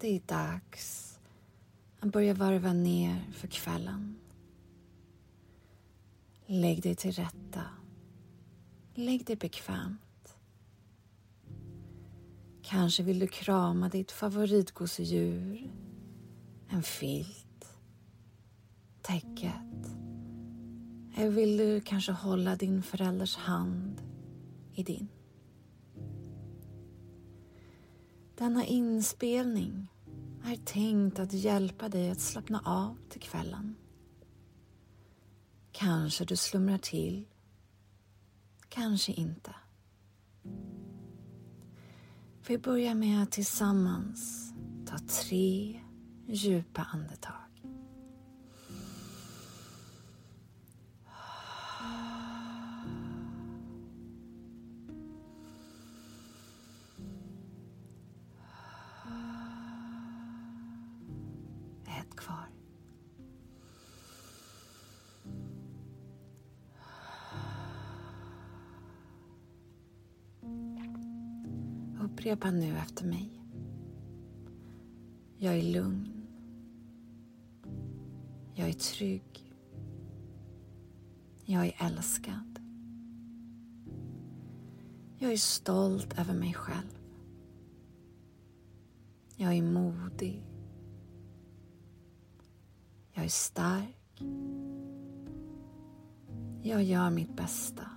Det är dags att börja varva ner för kvällen. Lägg dig till rätta. Lägg dig bekvämt. Kanske vill du krama ditt favoritgosedjur, en filt, täcket. Eller vill du kanske hålla din förälders hand i din? Denna inspelning är tänkt att hjälpa dig att slappna av till kvällen. Kanske du slumrar till, kanske inte. Vi börjar med att tillsammans ta tre djupa andetag. Upprepa nu efter mig. Jag är lugn. Jag är trygg. Jag är älskad. Jag är stolt över mig själv. Jag är modig. Jag är stark. Jag gör mitt bästa.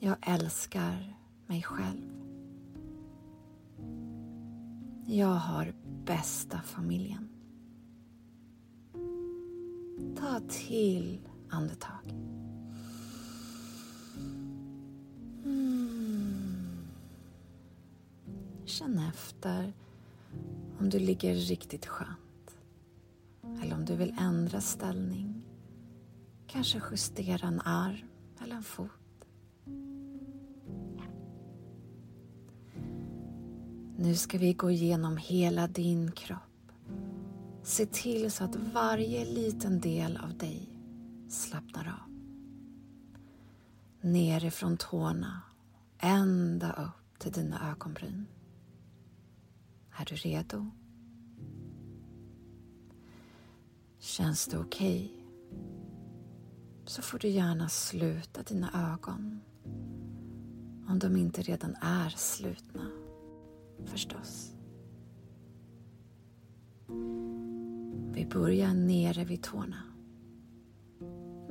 Jag älskar mig själv. Jag har bästa familjen. Ta till andetag. Mm. Känn efter om du ligger riktigt skönt. Eller om du vill ändra ställning. Kanske justera en arm eller en fot. Nu ska vi gå igenom hela din kropp. Se till så att varje liten del av dig slappnar av. Nerifrån tårna, ända upp till dina ögonbryn. Är du redo? Känns det okej? Okay? Så får du gärna sluta dina ögon om de inte redan är slutna förstås. Vi börjar nere vid tårna.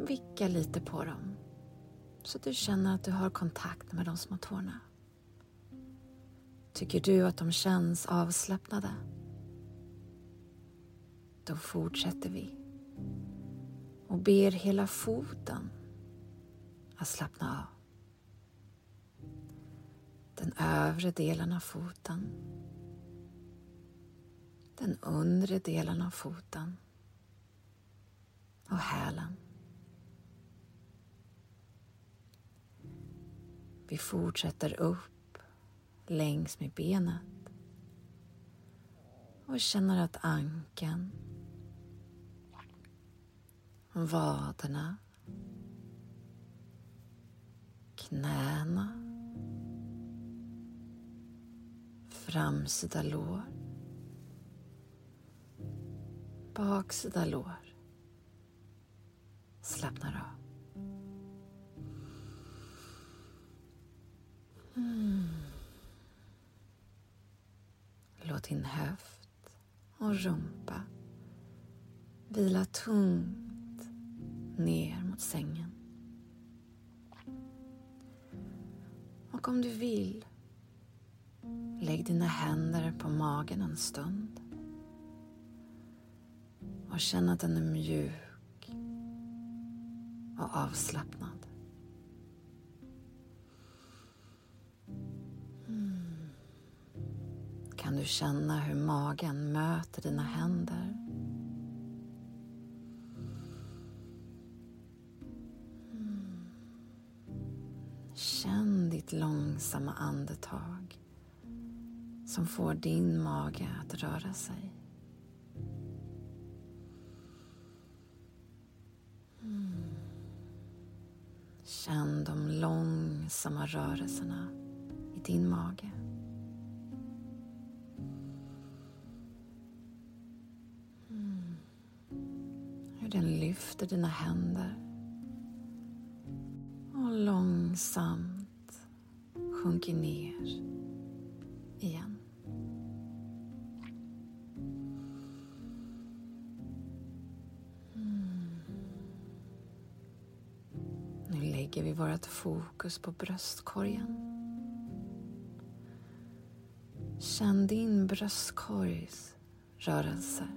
Vicka lite på dem så du känner att du har kontakt med de små tårna. Tycker du att de känns avslappnade? Då fortsätter vi och ber hela foten att slappna av den övre delen av foten, den undre delen av foten. Och hälen. Vi fortsätter upp längs med benet. Och känner att ankeln, vaderna, knäna framsida lår, baksida lår slappnar av. Mm. Låt din höft och rumpa vila tungt ner mot sängen. Och om du vill, lägg dina händer på magen en stund och känn att den är mjuk och avslappnad. Mm. Kan du känna hur magen möter dina händer? Mm. Känn ditt långsamma andetag som får din mage att röra sig. Mm. Känn de långsamma rörelserna i din mage. Mm. Hur den lyfter dina händer och långsamt sjunker ner igen. Lägger vi vårt fokus på bröstkorgen. Känn din bröstkorgs rörelser.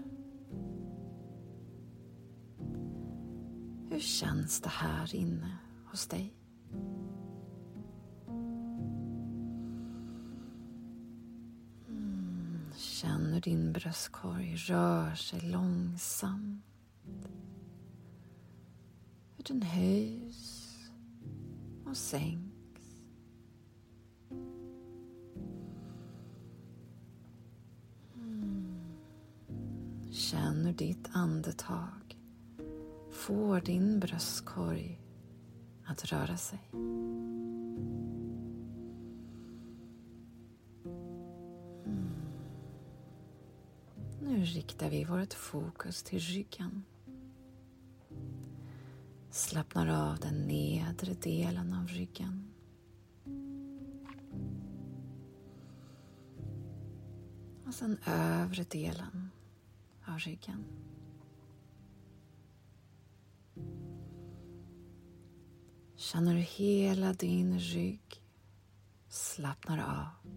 Hur känns det här inne hos dig? Mm, känn hur din bröstkorg rör sig långsamt. Hur den höjs och sänks. Mm. Känn hur ditt andetag får din bröstkorg att röra sig. Mm. Nu riktar vi vårt fokus till ryggen. Slappnar av den nedre delen av ryggen. Och sen övre delen av ryggen. Känner du hela din rygg slappnar av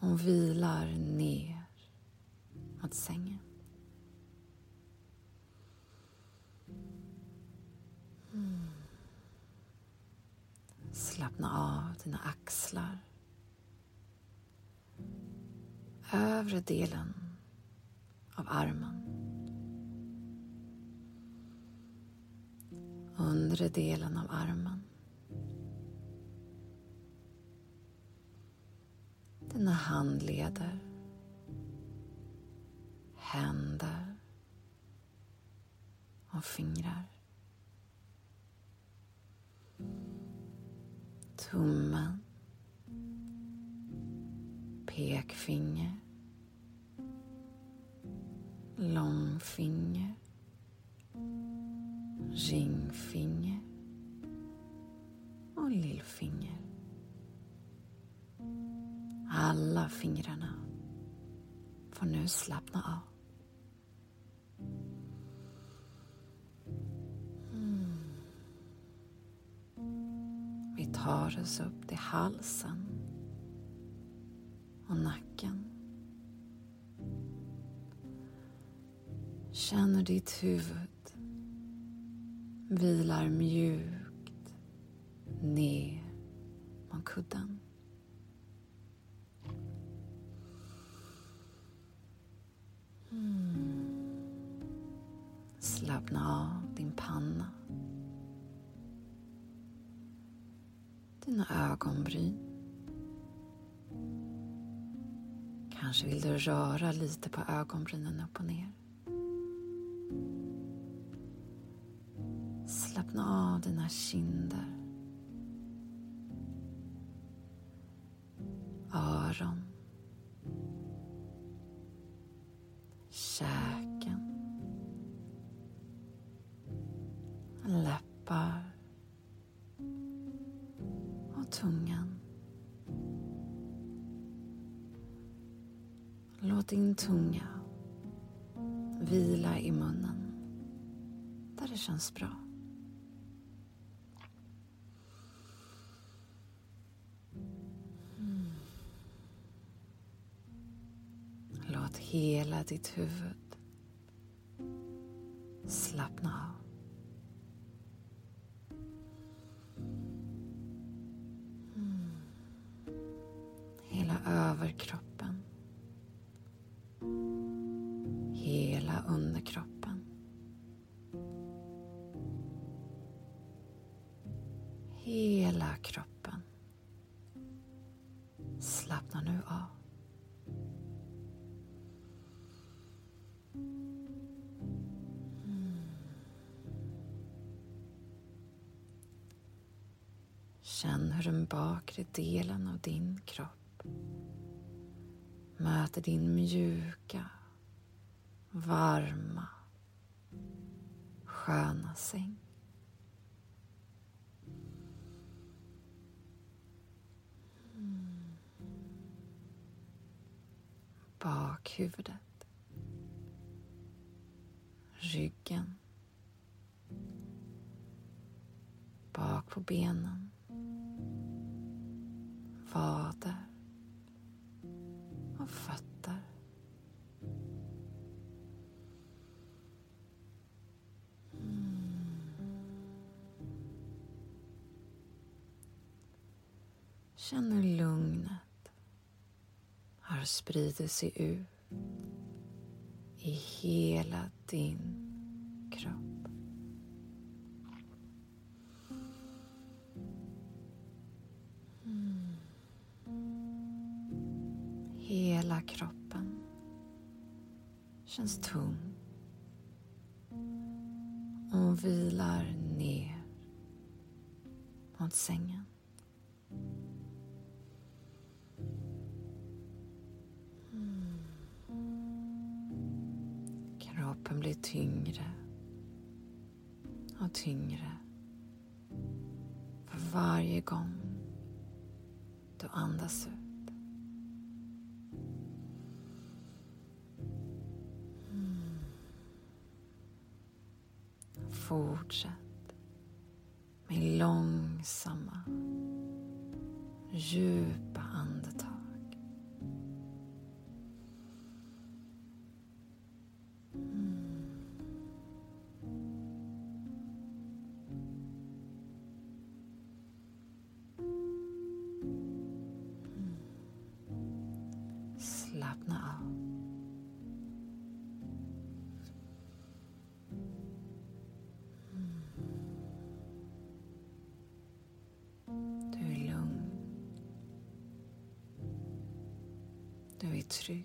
och vilar ner mot sängen. Slappna av dina axlar. Övre delen av armen. Undre delen av armen. Dina handleder. Händer. Och fingrar. Tummen, pekfinger, långfinger, ringfinger och lillfinger. Alla fingrarna får nu slappna av. tar oss upp till halsen och nacken. Känner ditt huvud vilar mjukt ner mot kudden. Ögonbryn. Kanske vill du röra lite på ögonbrynen upp och ner. Slappna av dina kinder. Öron. Vila i munnen där det känns bra. Mm. Låt hela ditt huvud slappna av. Mm. Hela kroppen. Slappna nu av. Mm. Känn hur den bakre delen av din kropp möter din mjuka, varma, sköna säng. Bakhuvudet, ryggen, bak på benen. Vader. Har spridit sig ut i hela din kropp. Mm. Hela kroppen känns tung och vilar ner mot sängen. Kroppen blir tyngre och tyngre för varje gång du andas ut. Mm. Fortsätt med långsamma, djupa trygg.